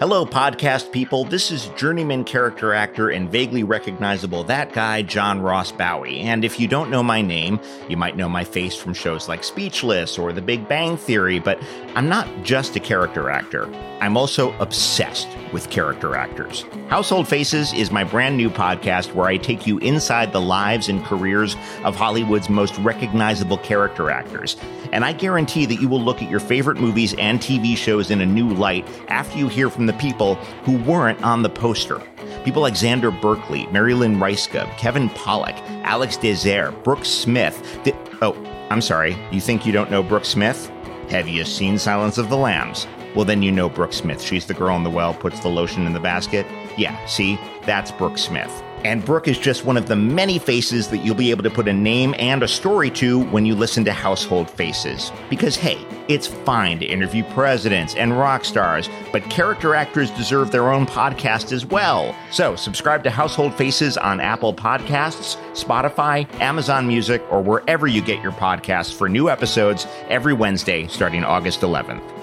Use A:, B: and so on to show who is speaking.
A: Hello, podcast people. This is journeyman character actor and vaguely recognizable that guy, John Ross Bowie. And if you don't know my name, you might know my face from shows like Speechless or The Big Bang Theory, but I'm not just a character actor. I'm also obsessed with character actors. Household Faces is my brand new podcast where I take you inside the lives and careers of Hollywood's most recognizable character actors. And I guarantee that you will look at your favorite movies and TV shows in a new light after you hear from the people who weren't on the poster. People like Xander Berkeley, Mary Lynn Rajskub, Kevin Pollak, Alex Désert, Brooke Smith. Oh, I'm sorry. You think you don't know Brooke Smith? Have you seen Silence of the Lambs? Well, then you know Brooke Smith. She's the girl in the well, puts the lotion in the basket. Yeah, see? That's Brooke Smith. And Brooke is just one of the many faces that you'll be able to put a name and a story to when you listen to Household Faces. Because, hey, it's fine to interview presidents and rock stars, but character actors deserve their own podcast as well. So, subscribe to Household Faces on Apple Podcasts, Spotify, Amazon Music, or wherever you get your podcasts for new episodes every Wednesday starting August 11th.